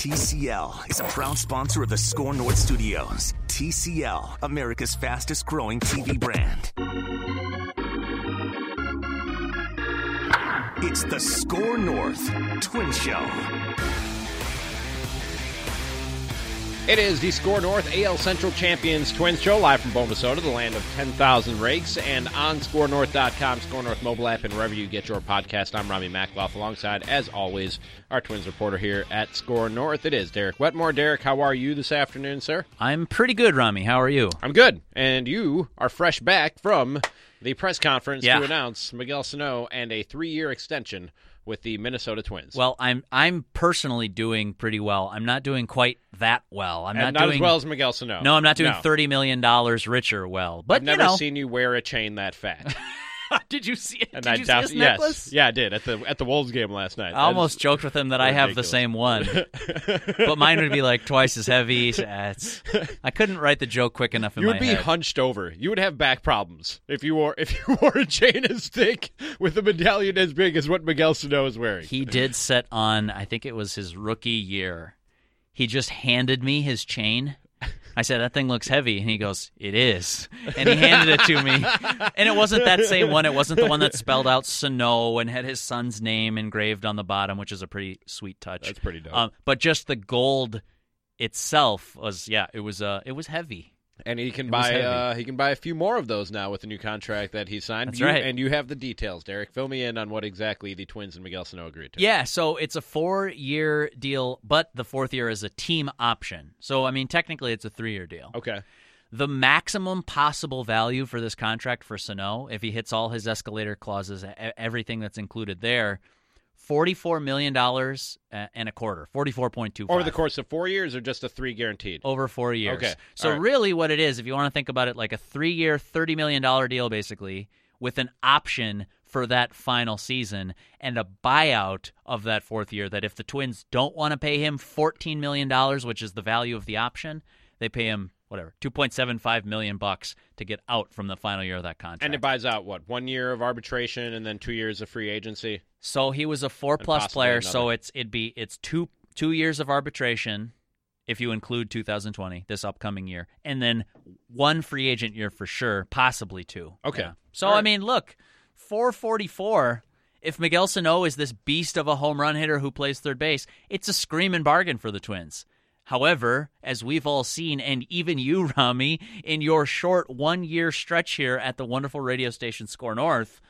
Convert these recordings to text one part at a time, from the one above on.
TCL is a proud sponsor of the Score North Studios. TCL, America's fastest growing TV brand. It's the Score North Twin Show. It is the Score North AL Central Champions Twins Show, live from Bombasota, the land of 10,000 rakes, and on ScoreNorth.com, Score North mobile app, and wherever you get your podcast. I'm Ramie Makhlouf, alongside, as always, our Twins reporter here at Score North. It is Derek Wetmore. Derek, how are you this afternoon, sir? I'm pretty good, Ramie. How are you? I'm good. And you are fresh back from the press conference Yeah. to announce Miguel Sano and a three year extension with the Minnesota Twins. Well, I'm I'm personally doing pretty well. I'm not doing quite that well. I'm not, not doing as well as Miguel Sano. No, I'm not doing No. thirty million dollars richer well. But I've never you know, seen you wear a chain that fat. did you see it? And Did I you see doubt- his yes. necklace? Yeah, I did at the at the Wolves game last night. I almost joked with him that I have the same one, but mine would be like twice as heavy. So, it's- I couldn't write the joke quick enough in You my would be head. hunched over. You would have back problems if you wore if you wore a chain as thick with a medallion as big as what Miguel Sano is wearing. He did set on, I think it was his rookie year. He just handed me his chain. I said, That thing looks heavy. And he goes, It is. And he handed it to me. And it wasn't that same one. It wasn't the one that spelled out Sano and had his son's name engraved on the bottom, which is a pretty sweet touch. That's pretty dope. Um, but just the gold itself was, yeah, it was, uh, it was heavy. And he can buy uh, he can buy a few more of those now with the new contract that he signed. That's You- right. And you have the details, Derek. Fill me in on what exactly the Twins and Miguel Sano agreed to. Yeah, so it's a four year deal, but the fourth year is a team option. So, I mean, technically it's a three year deal. Okay. The maximum possible value for this contract for Sano, if he hits all his escalator clauses, everything that's included there, forty-four million dollars and a quarter, forty-four point two. Over the course of four years, or just a three guaranteed. over four years. Okay, So right. really, what it is, if you want to think about it like a three-year, thirty million dollar deal, basically, with an option for that final season and a buyout of that fourth year. That if the Twins don't want to pay him fourteen million dollars, which is the value of the option, they pay him whatever two point seven five million bucks to get out from the final year of that contract. And it buys out what one year of arbitration and then two years of free agency. So he was a four plus player. another. So it's it'd be it's two two years of arbitration if you include 2020, this upcoming year, and then one free agent year for sure, possibly two. Okay. Yeah. So All I mean, look, 444. If Miguel Sano is this beast of a home run hitter who plays third base, it's a screaming bargain for the Twins. However, as we've all seen, and even you, Ramie, in your short one year stretch here at the wonderful radio station Score North,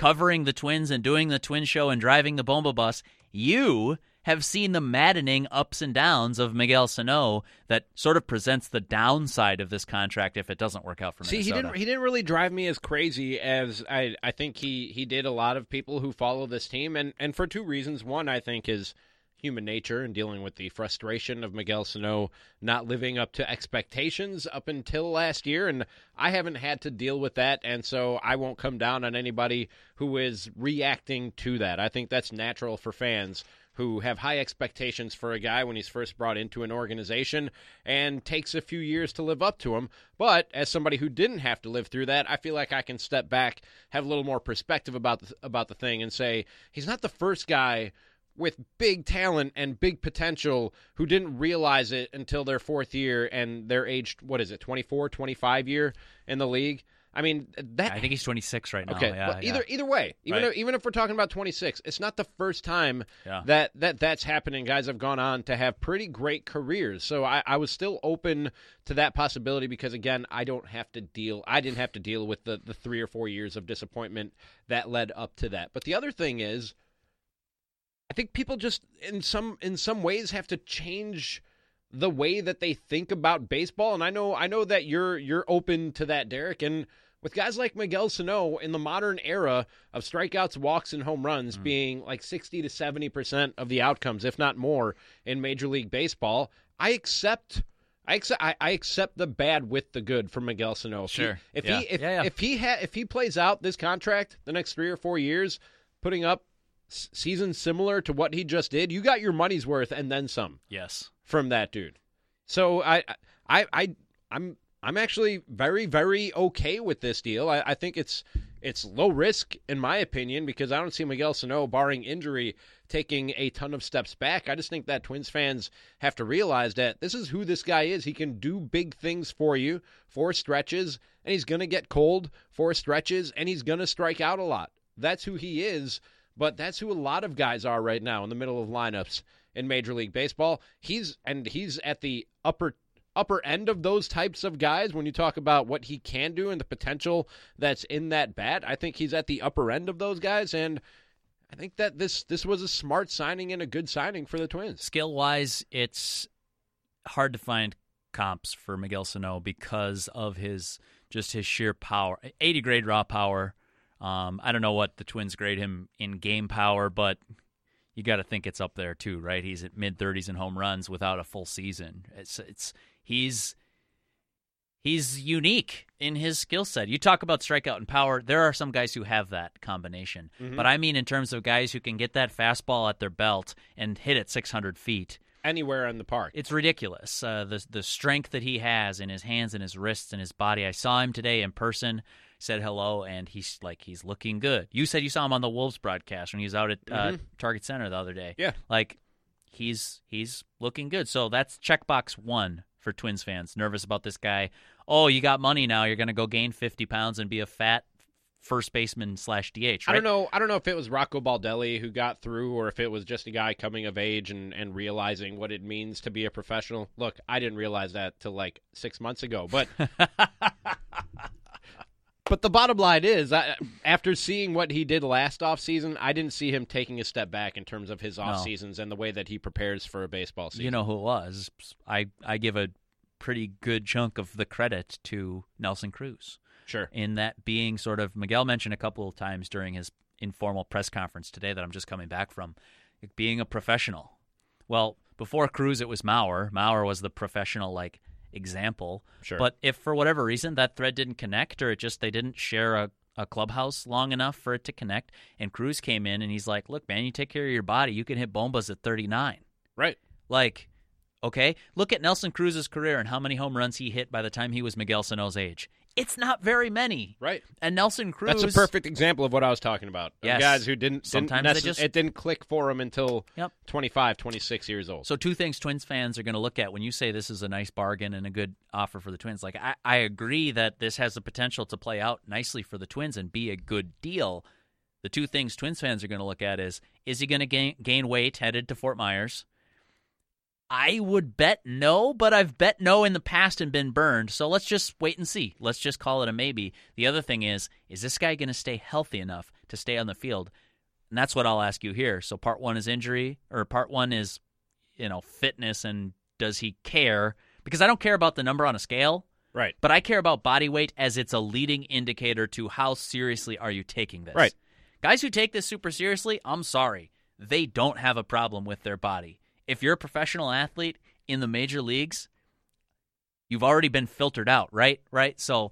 covering the Twins and doing the Twin Show and driving the Bomba bus, you have seen the maddening ups and downs of Miguel Sano that sort of presents the downside of this contract if it doesn't work out for See, he didn't. He didn't really drive me as crazy as I. I think he he did a lot of people who follow this team, and and for two reasons. One, I think is human nature and dealing with the frustration of Miguel Sano not living up to expectations up until last year, and I haven't had to deal with that, and so I won't come down on anybody who is reacting to that. I think that's natural for fans who have high expectations for a guy when he's first brought into an organization and takes a few years to live up to him. But as somebody who didn't have to live through that, I feel like I can step back, have a little more perspective about the, about the thing, and say he's not the first guy with big talent and big potential who didn't realize it until their fourth year and they're aged what is it 24 25 year in the league i mean that I think he's 26 right now. Okay, yeah, but yeah. either either way, even Right. if, even if we're talking about 26, it's not the first time Yeah. that, that that's happening. Guys have gone on to have pretty great careers, so I, I was still open to that possibility because again, I don't have to deal. I didn't have to deal with the the three or four years of disappointment that led up to that. But the other thing is, I think people just in some in some ways have to change the way that they think about baseball and I know I know that you're you're open to that Derek and with guys like Miguel Sano in the modern era of strikeouts, walks and home runs mm. being like 60 to 70% of the outcomes if not more in Major League Baseball, I accept I accept I, I accept the bad with the good from Miguel Sano. If he- Sure. if Yeah. he if, Yeah, yeah. if he ha- if he plays out this contract the next 3 or 4 years putting up s- seasons similar to what he just did, you got your money's worth and then some yes. from that dude. So I I I I'm I'm actually very very okay with this deal. I, I think it's it's low risk in my opinion because I don't see Miguel Sano barring injury taking a ton of steps back. I just think that Twins fans have to realize that this is who this guy is. He can do big things for you for stretches, and he's going to get cold for stretches, and he's going to strike out a lot. That's who he is, but that's who a lot of guys are right now in the middle of lineups in Major League Baseball. He's and he's at the upper upper end of those types of guys when you talk about what he can do and the potential that's in that bat. I think he's at the upper end of those guys and I think that this this was a smart signing and a good signing for the Twins. Skill wise, it's hard to find comps for Miguel Sano because of his just his sheer power. 80 grade raw power. Um, I don't know what the Twins grade him in game power, but you got to think it's up there too, right? He's at mid 30s in home runs without a full season. It's it's he's he's unique in his skill set. You talk about strikeout and power. There are some guys who have that combination, Mm-hmm. but I mean in terms of guys who can get that fastball at their belt and hit it 600 feet. Anywhere in the park. It's ridiculous. Uh, the the strength that he has in his hands and his wrists and his body. I saw him today in person. Said hello, and he's like he's looking good. You said you saw him on the Wolves broadcast when he was out at uh, Target Center the other day. Yeah. like he's he's looking good. So that's checkbox one for Twins fans. Nervous about this guy. Oh, you got money now. You're going to go gain 50 pounds and be a fat first baseman slash DH. Right? I don't know. I don't know if it was Rocco Baldelli who got through, or if it was just a guy coming of age and, and realizing what it means to be a professional. Look, I didn't realize that till like six months ago, but but the bottom line is, I, after seeing what he did last offseason, I didn't see him taking a step back in terms of his off seasons and the way that he prepares for a baseball season. You know who it was? I I give a pretty good chunk of the credit to Nelson Cruz. sure. in that being sort of Miguel mentioned a couple of times during his informal press conference today that I'm just coming back from being a professional. Well, before Cruz it was Mauer. Mauer was the professional like example. Sure. But if for whatever reason that thread didn't connect or it just they didn't share a a clubhouse long enough for it to connect and Cruz came in and he's like, "Look, man, you take care of your body, you can hit bombas at 39." Right. Like, okay, look at Nelson Cruz's career and how many home runs he hit by the time he was Miguel Sano's age. It's not very many. Right. And Nelson Cruz. That's a perfect example of what I was talking about. Yes. Guys who didn't, didn't Sometimes they necess- just- it didn't click for him until Yep. 25, 26 years old. So two things Twins fans are going to look at when you say this is a nice bargain and a good offer for the Twins. Like I, I agree that this has the potential to play out nicely for the Twins and be a good deal. The two things Twins fans are going to look at is is he going to gain, gain weight headed to Fort Myers? I would bet no, but I've bet no in the past and been burned. So let's just wait and see. Let's just call it a maybe. The other thing is, is this guy going to stay healthy enough to stay on the field? And that's what I'll ask you here. So part one is injury, or part one is, you know, fitness and does he care? Because I don't care about the number on a scale, right. but I care about body weight as it's a leading indicator to how seriously are you taking this. Right. Guys who take this super seriously, I'm sorry, they don't have a problem with their body. If you're a professional athlete in the major leagues, you've already been filtered out, right? Right? So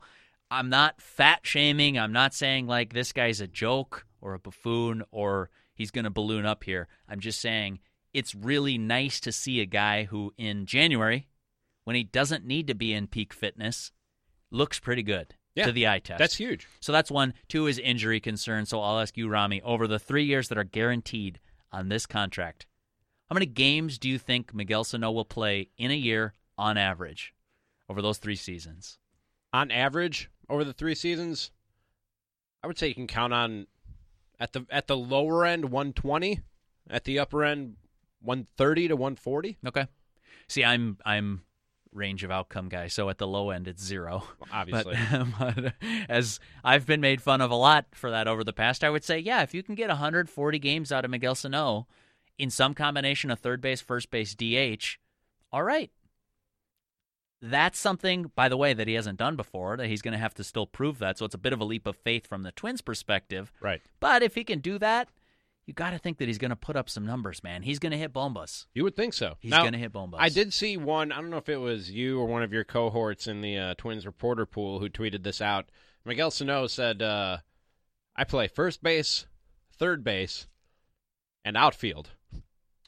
I'm not fat shaming. I'm not saying like this guy's a joke or a buffoon or he's going to balloon up here. I'm just saying it's really nice to see a guy who in January, when he doesn't need to be in peak fitness, looks pretty good Yeah, to the eye test. That's huge. So that's one. Two is injury concern. So I'll ask you, Ramie, over the three years that are guaranteed on this contract, how many games do you think Miguel Sano will play in a year on average over those three seasons? On average, over the three seasons, I would say you can count on at the at the lower end 120, at the upper end 130 to 140. Okay. See, I'm I'm range of outcome guy. So at the low end, it's zero. Obviously. But, but as I've been made fun of a lot for that over the past, I would say, yeah, if you can get 140 games out of Miguel Sano in some combination of third base, first base, DH, all right. That's something, by the way, that he hasn't done before, that he's going to have to still prove that. So it's a bit of a leap of faith from the Twins' perspective. Right. But if he can do that, you got to think that he's going to put up some numbers, man. He's going to hit bombas. You would think so. He's going to hit bombas. I did see one. I don't know if it was you or one of your cohorts in the uh, Twins reporter pool who tweeted this out. Miguel Sano said, uh, "I play first base, third base, and outfield."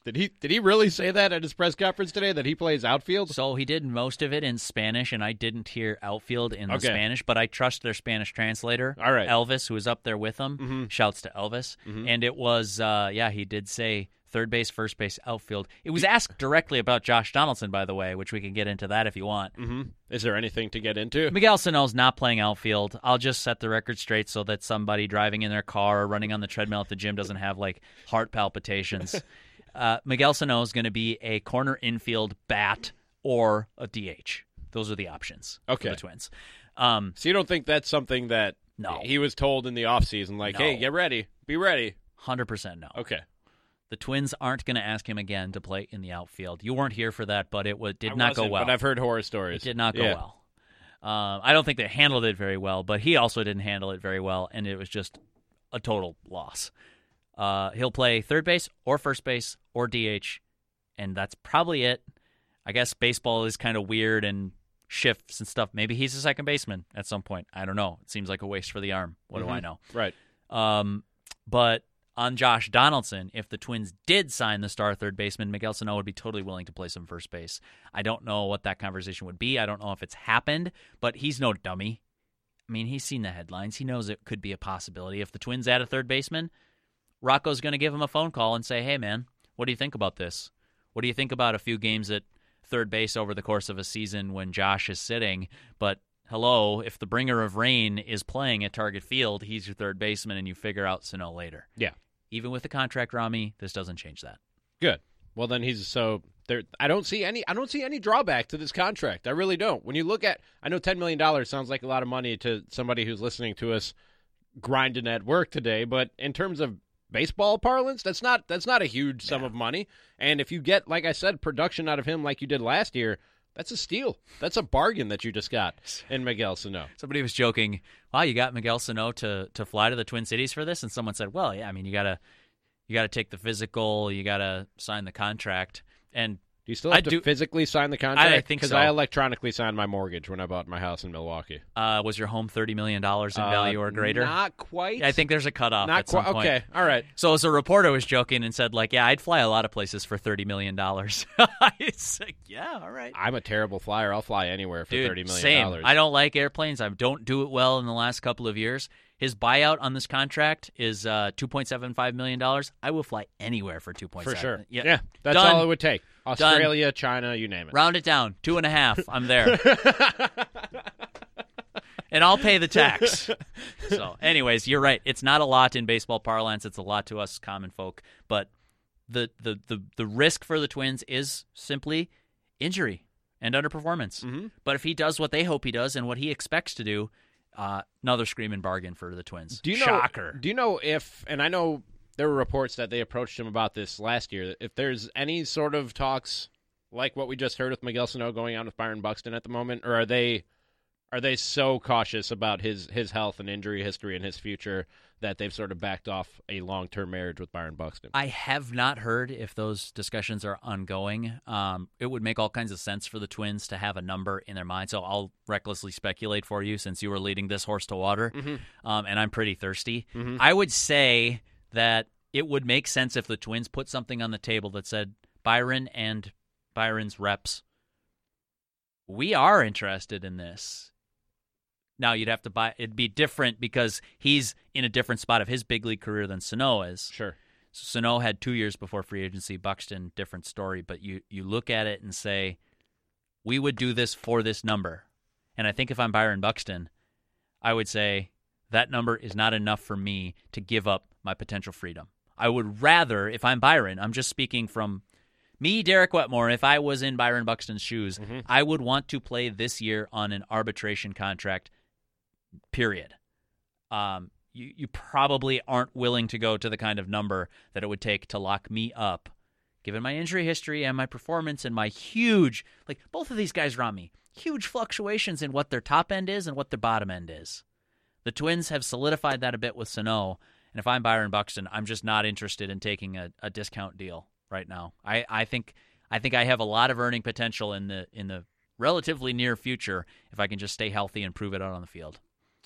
Did he did he really say that at his press conference today that he plays outfield? So he did most of it in Spanish, and I didn't hear outfield in the Okay. Spanish, but I trust their Spanish translator, All right. Elvis, who was up there with them. Mhm. Shouts to Elvis. Mhm. And it was, uh, yeah, he did say third base, first base, outfield. It was asked directly about Josh Donaldson, by the way, which we can get into that if you want. hmm Is there anything to get into? Miguel Sano's not playing outfield. I'll just set the record straight so that somebody driving in their car or running on the treadmill at the gym doesn't have like heart palpitations. uh, Miguel Sano is going to be a corner infield bat or a DH. Those are the options Okay. for the Twins. Um, So you don't think that's something that No. he was told in the offseason, like, No. hey, get ready, be ready. 100% no. Okay. The Twins aren't going to ask him again to play in the outfield. You weren't here for that, but it w- did I not go well. But I've heard horror stories. It did not go Yeah. well. Um, I don't think they handled it very well, but he also didn't handle it very well, and it was just a total loss. Uh, he'll play third base or first base or DH, and that's probably it. I guess baseball is kind of weird and shifts and stuff. Maybe he's a second baseman at some point. I don't know. It seems like a waste for the arm. What do I Mhm. know? Right. Um, but on Josh Donaldson, if the Twins did sign the star third baseman, Miguel Sano would be totally willing to play some first base. I don't know what that conversation would be. I don't know if it's happened, but he's no dummy. I mean, he's seen the headlines. He knows it could be a possibility. If the Twins add a third baseman, Rocco's going to give him a phone call and say, "Hey, man, what do you think about this? What do you think about a few games at third base over the course of a season when Josh is sitting, but hello, if the bringer of rain is playing at Target Field, he's your third baseman, and you figure out Sano later. Yeah. Even with the contract, Ramie, this doesn't change that. Good. Well, then he's so there. I don't see any. I don't see any drawback to this contract. I really don't. When you look at, I know ten million dollars sounds like a lot of money to somebody who's listening to us grinding at work today, but in terms of baseball parlance, that's not that's not a huge sum of money. And if you get, like I said, production out of him like you did last year, that's a steal. That's a bargain that you just got in Miguel Sano. Somebody was joking, "Wow, you got Miguel Sano to to fly to the Twin Cities for this?" And someone said, "Well, yeah, I mean, you gotta you gotta take the physical, you gotta sign the contract." And you still have I to do- physically sign the contract? I think because so. I electronically signed my mortgage when I bought my house in Milwaukee. uh, was your home thirty million dollars in Uh, value or greater? Not quite. I think there's a cutoff not at some quite. point. Okay, all right. So as a reporter was joking and said, like, yeah, I'd fly a lot of places for thirty million dollars. it's like, yeah, all right. I'm a terrible flyer. I'll fly anywhere for Dude, thirty million same. dollars. I don't like airplanes. I don't do it well in the last couple of years. His buyout on this contract is uh, two point seven five million dollars. I will fly anywhere for two point for seven. sure. Yeah, that's Done. all it would take. Australia, China, you name it. Round it down, two and a half. I'm there, and I'll pay the tax. So, anyways, you're right. It's not a lot in baseball parlance. It's a lot to us common folk. But the the the, the risk for the Twins is simply injury and underperformance. Mm-hmm. But if he does what they hope he does and what he expects to do, uh, another screaming bargain for the Twins. Do you know? Shocker. Do you know if? And I know there were reports that they approached him about this last year. If there's any sort of talks like what we just heard with Miguel Sano going on with Byron Buxton at the moment, or are they? Are they so cautious about his, his health and injury history and his future that they've sort of backed off a long term marriage with Byron Buxton? I have not heard if those discussions are ongoing. Um, it would make all kinds of sense for the Twins to have a number in their mind. So I'll recklessly speculate for you since you were leading this horse to water, um, and I'm pretty thirsty. I would say that it would make sense if the Twins put something on the table that said Byron and Byron's reps. We are interested in this. Now you'd have to buy. It'd be different because he's in a different spot of his big league career than Sano is. Sure. Sano had two years before free agency. Buxton, different story. But you you look at it and say, we would do this for this number. And I think if I'm Byron Buxton, I would say that number is not enough for me to give up my potential freedom. I would rather, if I'm Byron, I'm just speaking from me, Derek Wetmore, if I was in Byron Buxton's shoes, I would want to play this year on an arbitration contract, period. Um, you, you probably aren't willing to go to the kind of number that it would take to lock me up, given my injury history and my performance and my huge, like both of these guys, Ramie, huge fluctuations in what their top end is and what their bottom end is. The Twins have solidified that a bit with Sano, and if I'm Byron Buxton, I'm just not interested in taking a, a discount deal right now. I, I think I think I have a lot of earning potential in the in the relatively near future if I can just stay healthy and prove it out on the field.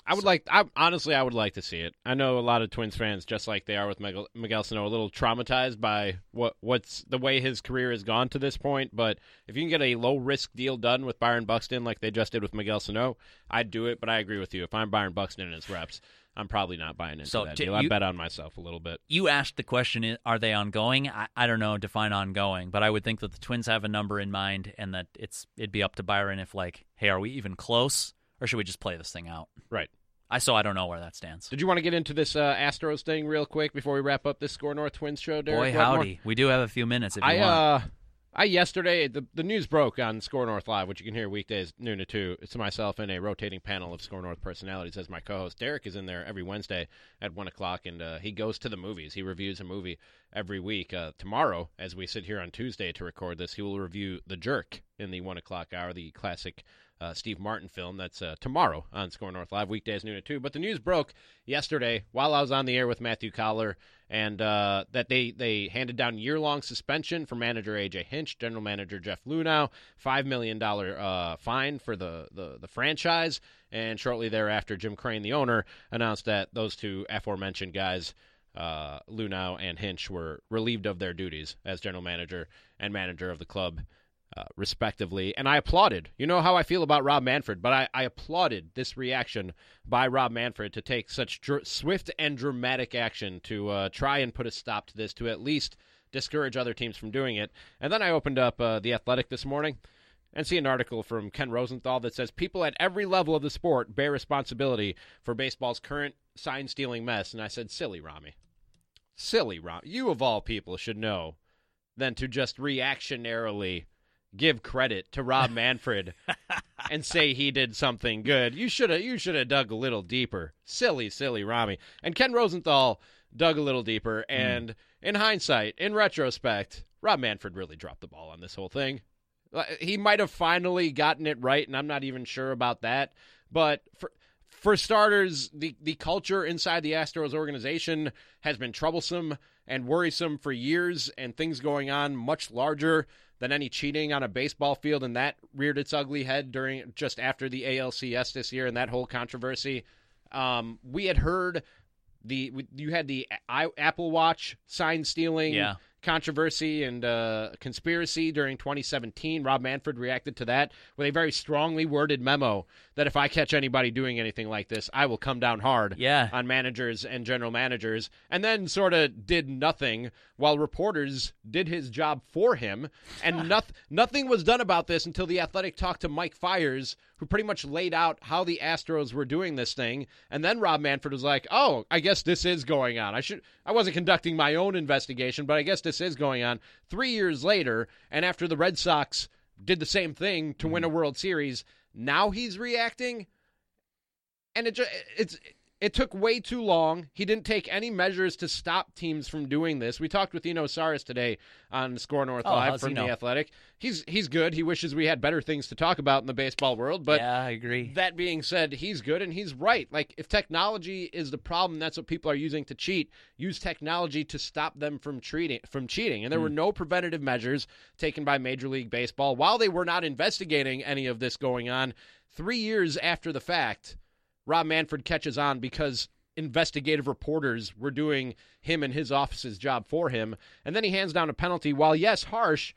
I would like. I, honestly, I would like to see it. I know a lot of Twins fans, just like they are with Miguel, Miguel Sano, a little traumatized by what what's the way his career has gone to this point. But if you can get a low risk deal done with Byron Buxton, like they just did with Miguel Sano, I'd do it. But I agree with you. If I'm Byron Buxton and his reps, I'm probably not buying into So, that t- deal. I you- bet on myself a little bit. You asked the question: Are they ongoing? I, I don't know. Define ongoing, but I would think that the Twins have a number in mind, and that it's it'd be up to Byron if like, hey, are we even close, or should we just play this thing out? Right. I so I don't know where that stands. Did you want to get into this uh, Astros thing real quick before we wrap up this Score North Twins show, Derek? Boy, Wetmore? howdy, we do have a few minutes if you I want. uh I yesterday the the news broke on Score North Live, which you can hear weekdays noon to two. It's myself and a rotating panel of Score North personalities as my co-host. Derek is in there every Wednesday at one o'clock, and uh, he goes to the movies. He reviews a movie every week. Uh, tomorrow, as we sit here on Tuesday to record this, he will review The Jerk in the one o'clock hour, the classic. Uh, Steve Martin film. That's uh, tomorrow on Score North Live, weekdays noon at two. But the news broke yesterday while I was on the air with Matthew Coller, and uh, that they they handed down year long suspension for manager AJ Hinch, general manager Jeff Luhnow, five million dollar uh, fine for the, the the franchise, and shortly thereafter, Jim Crane, the owner, announced that those two aforementioned guys. Uh, Luhnow and Hinch were relieved of their duties as general manager and manager of the club uh, respectively. And I applauded. You know how I feel about Rob Manfred, but I, I applauded this reaction by Rob Manfred to take such dr- swift and dramatic action to uh, try and put a stop to this, to at least discourage other teams from doing it. And then I opened up uh, The Athletic this morning and see an article from Ken Rosenthal that says people at every level of the sport bear responsibility for baseball's current sign stealing mess. And I said, silly, Ramie. Silly, Ramie. You, of all people, should know than to just reactionarily give credit to Rob Manfred and say he did something good. You should have you should have dug a little deeper. Silly, silly Ramie. And Ken Rosenthal dug a little deeper and in hindsight, in retrospect, Rob Manfred really dropped the ball on this whole thing. Uh, He might have finally gotten it right and I'm not even sure about that, but for for starters, the, the culture inside the Astros organization has been troublesome and worrisome for years, and things going on much larger than any cheating on a baseball field, and that reared its ugly head during just after the ALCS this year and that whole controversy. Um, we had heard the you had the Apple Watch sign stealing Yeah. Controversy and uh, conspiracy during 2017. Rob Manfred reacted to that with a very strongly worded memo that if I catch anybody doing anything like this, I will come down hard Yeah. on managers and general managers, and then sort of did nothing while reporters did his job for him, and noth- nothing was done about this until the Athletic talked to Mike Fiers, who pretty much laid out how the Astros were doing this thing, and then Rob Manfred was like, "Oh, I guess this is going on. I should I wasn't conducting my own investigation, but I guess this is going on." 3 years later, and after the Red Sox did the same thing to win a mm-hmm. World Series, now he's reacting and it just it's it took way too long. He didn't take any measures to stop teams from doing this. We talked with Eno Sarris today on Score North Oh, Live from the Athletic. He's he's good. He wishes we had better things to talk about in the baseball world, but yeah, I agree. that being said, he's good and he's right. Like if technology is the problem, that's what people are using to cheat. Use technology to stop them from treating from cheating. And there were hmm. no preventative measures taken by Major League Baseball while they were not investigating any of this going on. 3 years after the fact, Rob Manfred catches on because investigative reporters were doing him and his office's job for him. And then he hands down a penalty. While, yes, harsh,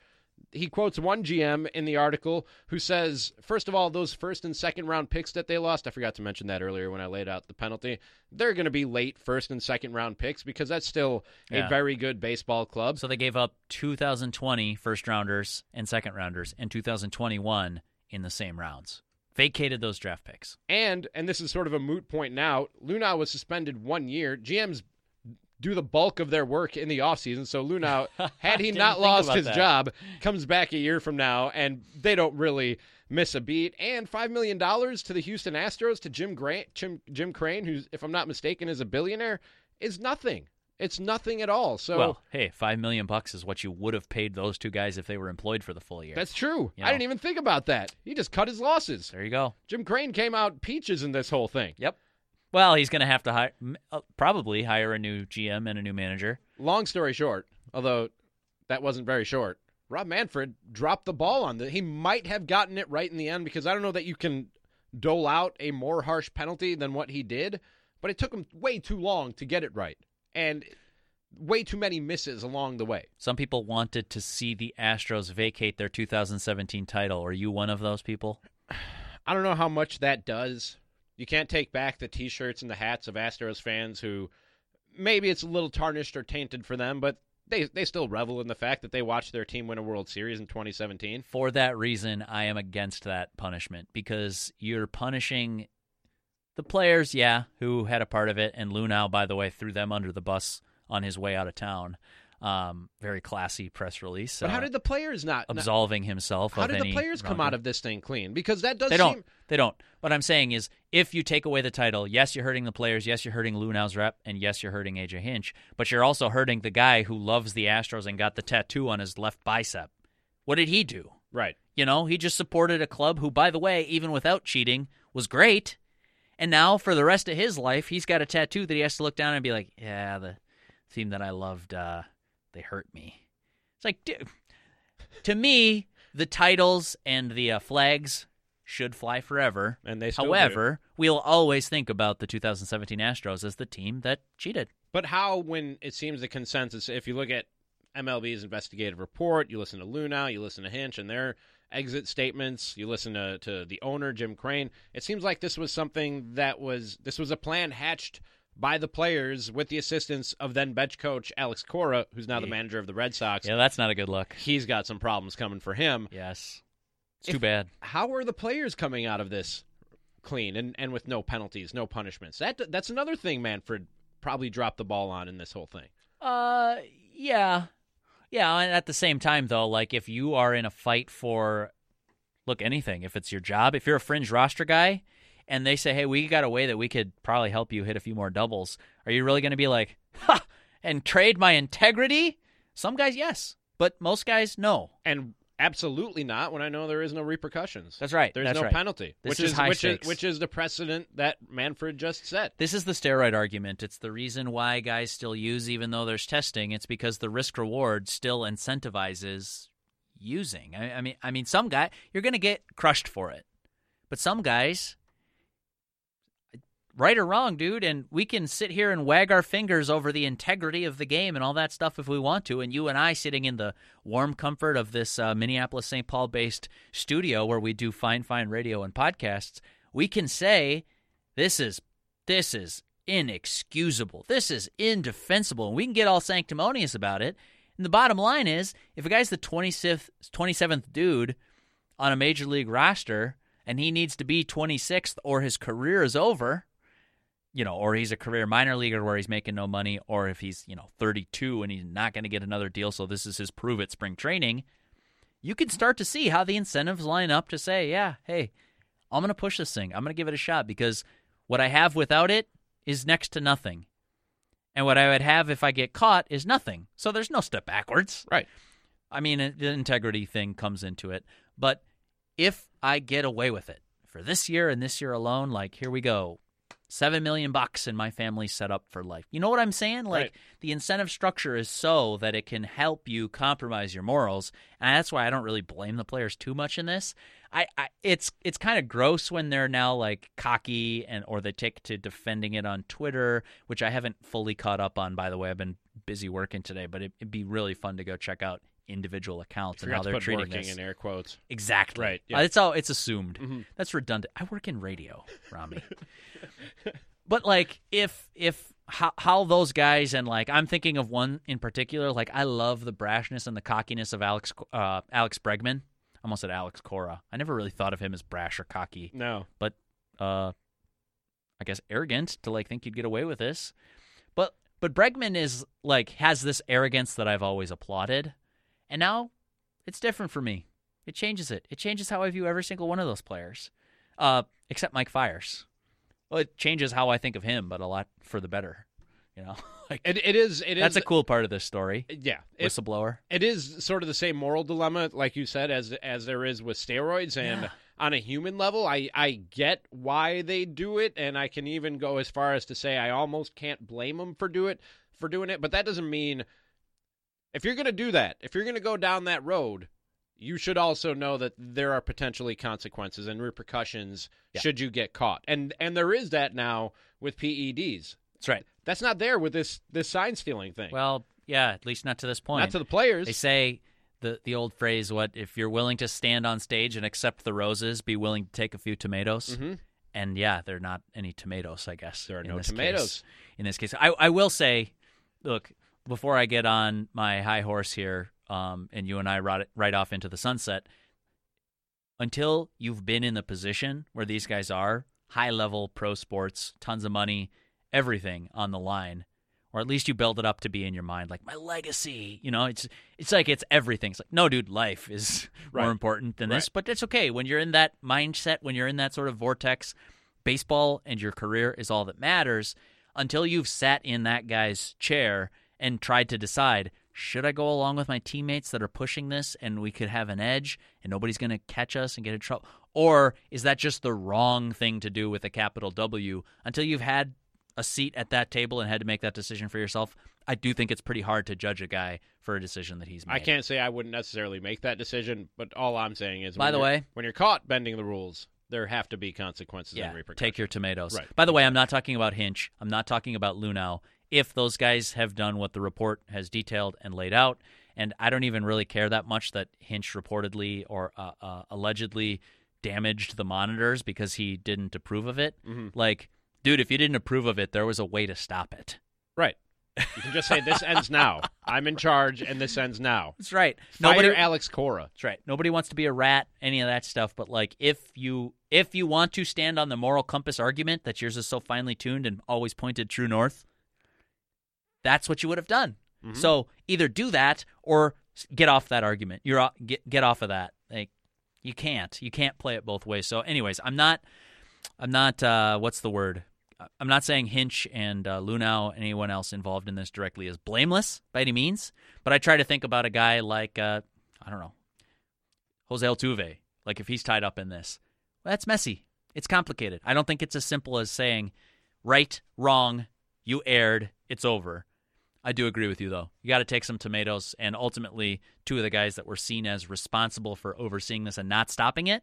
he quotes one GM in the article who says, first of all, those first and second round picks that they lost, I forgot to mention that earlier when I laid out the penalty, they're going to be late first and second round picks because that's still Yeah. a very good baseball club. So they gave up 2020 first rounders and second rounders and 2021 in the same rounds. Vacated those draft picks. And and this is sort of a moot point now. Luhnow was suspended one year. GMs do the bulk of their work in the offseason. So Luhnow, had he Didn't lost his that. job, comes back a year from now, and they don't really miss a beat. And five million dollars to the Houston Astros to Jim Grant, Jim, Jim Crane, who, if I'm not mistaken, is a billionaire, is nothing. It's nothing at all. So well, hey, five million bucks is what you would have paid those two guys if they were employed for the full year. that's true. You I didn't even think about that. He just cut his losses. there you go. Jim Crane came out peaches in this whole thing. Yep. Well, he's going to have to hire, uh, probably hire a new GM and a new manager. long story short, although that wasn't very short, Rob Manfred dropped the ball on that. He might have gotten it right in the end because I don't know that you can dole out a more harsh penalty than what he did, but it took him way too long to get it right. And way too many misses along the way. Some people wanted to see the Astros vacate their 2017 title. Are you one of those people? I don't know how much that does. You can't take back the t-shirts and the hats of Astros fans who maybe it's a little tarnished or tainted for them, but they they still revel in the fact that they watched their team win a World Series in 2017. For that reason, I am against that punishment because you're punishing the players, yeah, who had a part of it, and Luhnow, by the way, threw them under the bus on his way out of town. Um, very classy press release. But how uh, did the players not absolving himself? How did the players come out of this thing clean? Because that does They seem don't. They don't. What I'm saying is, if you take away the title, yes, you're hurting the players. Yes, you're hurting Luhnow's rep, and yes, you're hurting AJ Hinch. But you're also hurting the guy who loves the Astros and got the tattoo on his left bicep. What did he do? right. You know, he just supported a club who, by the way, even without cheating, was great. And now, for the rest of his life, he's got a tattoo that he has to look down and be like, "Yeah, the team that I loved, uh, they hurt me." It's like, dude, to me, the titles and the uh, flags should fly forever. And they still do. However, we'll always think about the 2017 Astros as the team that cheated. But how, when it seems the consensus, if you look at MLB's investigative report, you listen to Luhnow, you listen to Hinch and their exit statements, you listen to, to the owner, Jim Crane, it seems like this was something that was, this was a plan hatched by the players with the assistance of then bench coach Alex Cora, who's now the manager of the Red Sox. Yeah, that's not a good look. He's got some problems coming for him. Yes. It's If- too bad. How are the players coming out of this clean and, and with no penalties, no punishments? That That's another thing Manfred probably dropped the ball on in this whole thing. Uh, yeah, yeah. And at the same time, though, like if you are in a fight for, look, anything, if it's your job, if you're a fringe roster guy, and they say, "Hey, we got a way that we could probably help you hit a few more doubles," are you really going to be like, "Ha!" and trade my integrity? Some guys, yes, but most guys, no. And absolutely not when I know there is no repercussions. That's right. There's That's no right. penalty, This which is is, high which stakes. is which is the precedent that Manfred just set. This is the steroid argument. It's the reason why guys still use, even though there's testing. It's because the risk reward still incentivizes using. I, I mean, I mean, some guy you're going to get crushed for it, but some guys, right or wrong, dude, and we can sit here and wag our fingers over the integrity of the game and all that stuff if we want to. And you and I sitting in the warm comfort of this uh, Minneapolis St. Paul based studio where we do fine, fine radio and podcasts, we can say this is this is inexcusable. This is indefensible. And we can get all sanctimonious about it. And the bottom line is if a guy's the 26th, 27th dude on a major league roster and he needs to be 26th or his career is over, you know, or he's a career minor leaguer where he's making no money, or if he's, you know, 32 and he's not going to get another deal, so this is his prove it spring training, you can start to see how the incentives line up to say, yeah, hey, I'm going to push this thing. I'm going to give it a shot because what I have without it is next to nothing. And what I would have if I get caught is nothing. So there's no step backwards. Right. I mean, the integrity thing comes into it. But if I get away with it for this year and this year alone, like, here we go. Seven million bucks and my family's set up for life. You know what I'm saying? Like Right. the incentive structure is so that it can help you compromise your morals, and that's why I don't really blame the players too much in this. I, I it's it's kind of gross when they're now like cocky and or they take to defending it on Twitter, which I haven't fully caught up on. By the way, I've been busy working today, but it, it'd be really fun to go check out individual accounts and how they're treating working this. in air quotes. Exactly. Right, yeah. Uh, it's all it's assumed. Mhm. That's redundant. I work in radio, Ramie. but like if if how, how those guys and like I'm thinking of one in particular. Like I love the brashness and the cockiness of Alex uh, Alex Bregman. I almost said Alex Cora. I never really thought of him as brash or cocky, No. but uh, I guess arrogant to like think you'd get away with this. But but Bregman is like has this arrogance that I've always applauded, and now it's different for me. It changes it. It changes how I view every single one of those players, uh, except Mike Fiers. Well, it changes how I think of him, but a lot for the better. You know, like It, it is. It is. that's a cool part of this story. yeah. It, Whistleblower. it is sort of the same moral dilemma, like you said, as as there is with steroids. And Yeah. on a human level, I I get why they do it, and I can even go as far as to say I almost can't blame them for do it for doing it. But that doesn't mean if you're going to do that, if you're going to go down that road, you should also know that there are potentially consequences and repercussions Yeah. should you get caught. And and there is that now with PEDs. That's right. That's not there with this this sign stealing thing. Well, yeah, at least not to this point. not to the players. They say the the old phrase, "What if you're willing to stand on stage and accept the roses, be willing to take a few tomatoes?" Mhm. And yeah, there are not any tomatoes. I guess There are no tomatoes. Case. In this case, I I will say, look, before I get on my high horse here, um, and you and I ride, ride off into the sunset, until you've been in the position where these guys are, high level pro sports, tons of money, everything on the line, or at least you build it up to be in your mind like my legacy. You know, it's it's like it's everything. It's like no, dude, life is Right. more important than this. But it's okay when you're in that mindset, when you're in that sort of vortex. Baseball and your career is all that matters until you've sat in that guy's chair and tried to decide should I go along with my teammates that are pushing this and we could have an edge and nobody's going to catch us and get in trouble? Or is that just the wrong thing to do with a capital W until you've had a seat at that table and had to make that decision for yourself? I do think it's pretty hard to judge a guy for a decision that he's made. I can't say I wouldn't necessarily make that decision, but all I'm saying is, By the way- when you're caught bending the rules, there have to be consequences yeah, and repercussions. take your tomatoes. Right. By the way, I'm not talking about Hinch. I'm not talking about Luhnow. If those guys have done what the report has detailed and laid out, and I don't even really care that much that Hinch reportedly or uh, uh, allegedly damaged the monitors because he didn't approve of it. Mhm. Like, dude, if you didn't approve of it, there was a way to stop it. Right. You can just say this ends now. I'm in charge, and this ends now. That's right. Fire Nobody, Alex Cora. That's right. Nobody wants to be a rat, any of that stuff. But like, if you if you want to stand on the moral compass argument that yours is so finely tuned and always pointed true north, that's what you would have done. So either do that or get off that argument. You're get get off of that. Like you can't you can't play it both ways. So, anyways, I'm not I'm not uh, what's the word. I'm not saying Hinch and uh, Luhnow and anyone else involved in this directly is blameless by any means, but I try to think about a guy like uh, I don't know Jose Altuve. Like if he's tied up in this, well, that's messy. It's complicated. I don't think it's as simple as saying right, wrong, you aired, it's over. I do agree with you though. You got to take some tomatoes, and ultimately, two of the guys that were seen as responsible for overseeing this and not stopping it,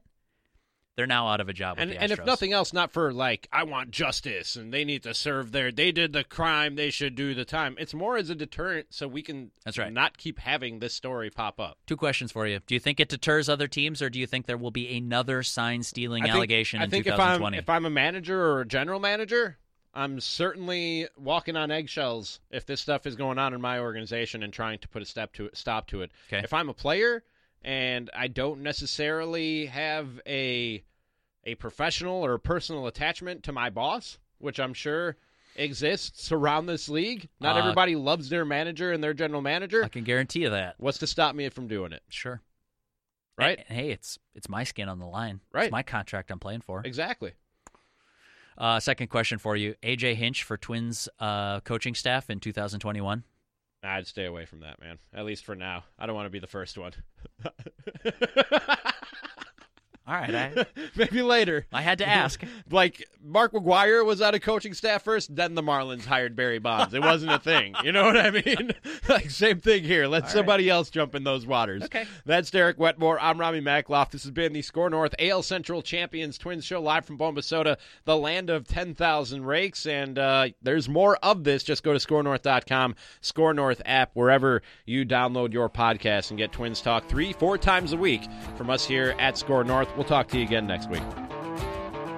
they're now out of a job. With And and if nothing else, not for like I want justice and they need to serve their they did the crime, they should do the time. It's more as a deterrent so we can That's right. not keep having this story pop up. Two questions for you. Do you think it deters other teams, or do you think there will be another sign stealing allegation I in think if I'm 2020? if I'm a manager or a general manager, I'm certainly walking on eggshells if this stuff is going on in my organization and trying to put a step to stop to it. Okay. If I'm a player and I don't necessarily have a a professional or personal attachment to my boss, which I'm sure exists around this league, not Uh, everybody loves their manager and their general manager. I can guarantee you that. What's to stop me from doing it? Sure. Right? And hey, it's it's my skin on the line. Right. It's my contract I'm playing for. Exactly. Uh, second question for you: AJ Hinch for Twins uh, coaching staff in 2021. I'd stay away from that, man. At least for now. I don't want to be the first one. All right, I, Maybe later. I had to ask. Like Mark McGwire was on a coaching staff first, then the Marlins hired Barry Bonds. It wasn't a thing. You know what I mean? like same thing here. Let right. somebody else jump in those waters. Okay. That's Derek Wetmore. I'm Ramie Makhlouf. This has been the Score North AL Central Champions Twins Show live from Bombasota, the land of 10,000 rakes. And uh, there's more of this. Just go to scorenorth.com, Score North app, wherever you download your podcast and get Twins Talk three, four times a week from us here at Score North. We'll talk to you again next week.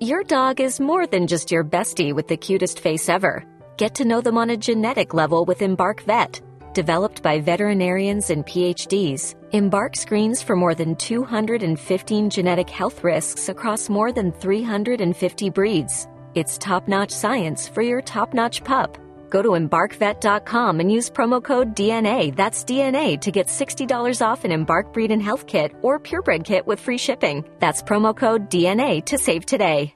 Your dog is more than just your bestie with the cutest face ever. Get to know them on a genetic level with Embark Vet. Developed by veterinarians and PhDs, Embark screens for more than 215 genetic health risks across more than 350 breeds. It's top notch science for your top notch pup. Go to embarkvet.com and use promo code DNA, that's DNA, to get $60 off an Embark Breed and Health Kit or Purebred Kit with free shipping. That's promo code DNA to save today.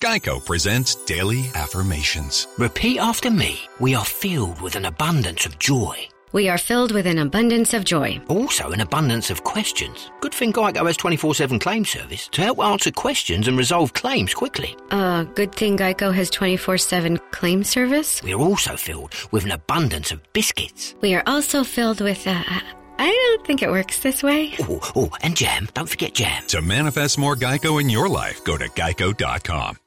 Geico presents Daily Affirmations. Repeat after me. We are filled with an abundance of joy. We are filled with an abundance of joy. Also, an abundance of questions. Good thing Geico has 24 7 claim service to help answer questions and resolve claims quickly. Uh, good thing Geico has 24 7 claim service. We are also filled with an abundance of biscuits. We are also filled with, uh, I don't think it works this way. Oh, oh, and jam. Don't forget jam. To manifest more Geico in your life, go to geico.com.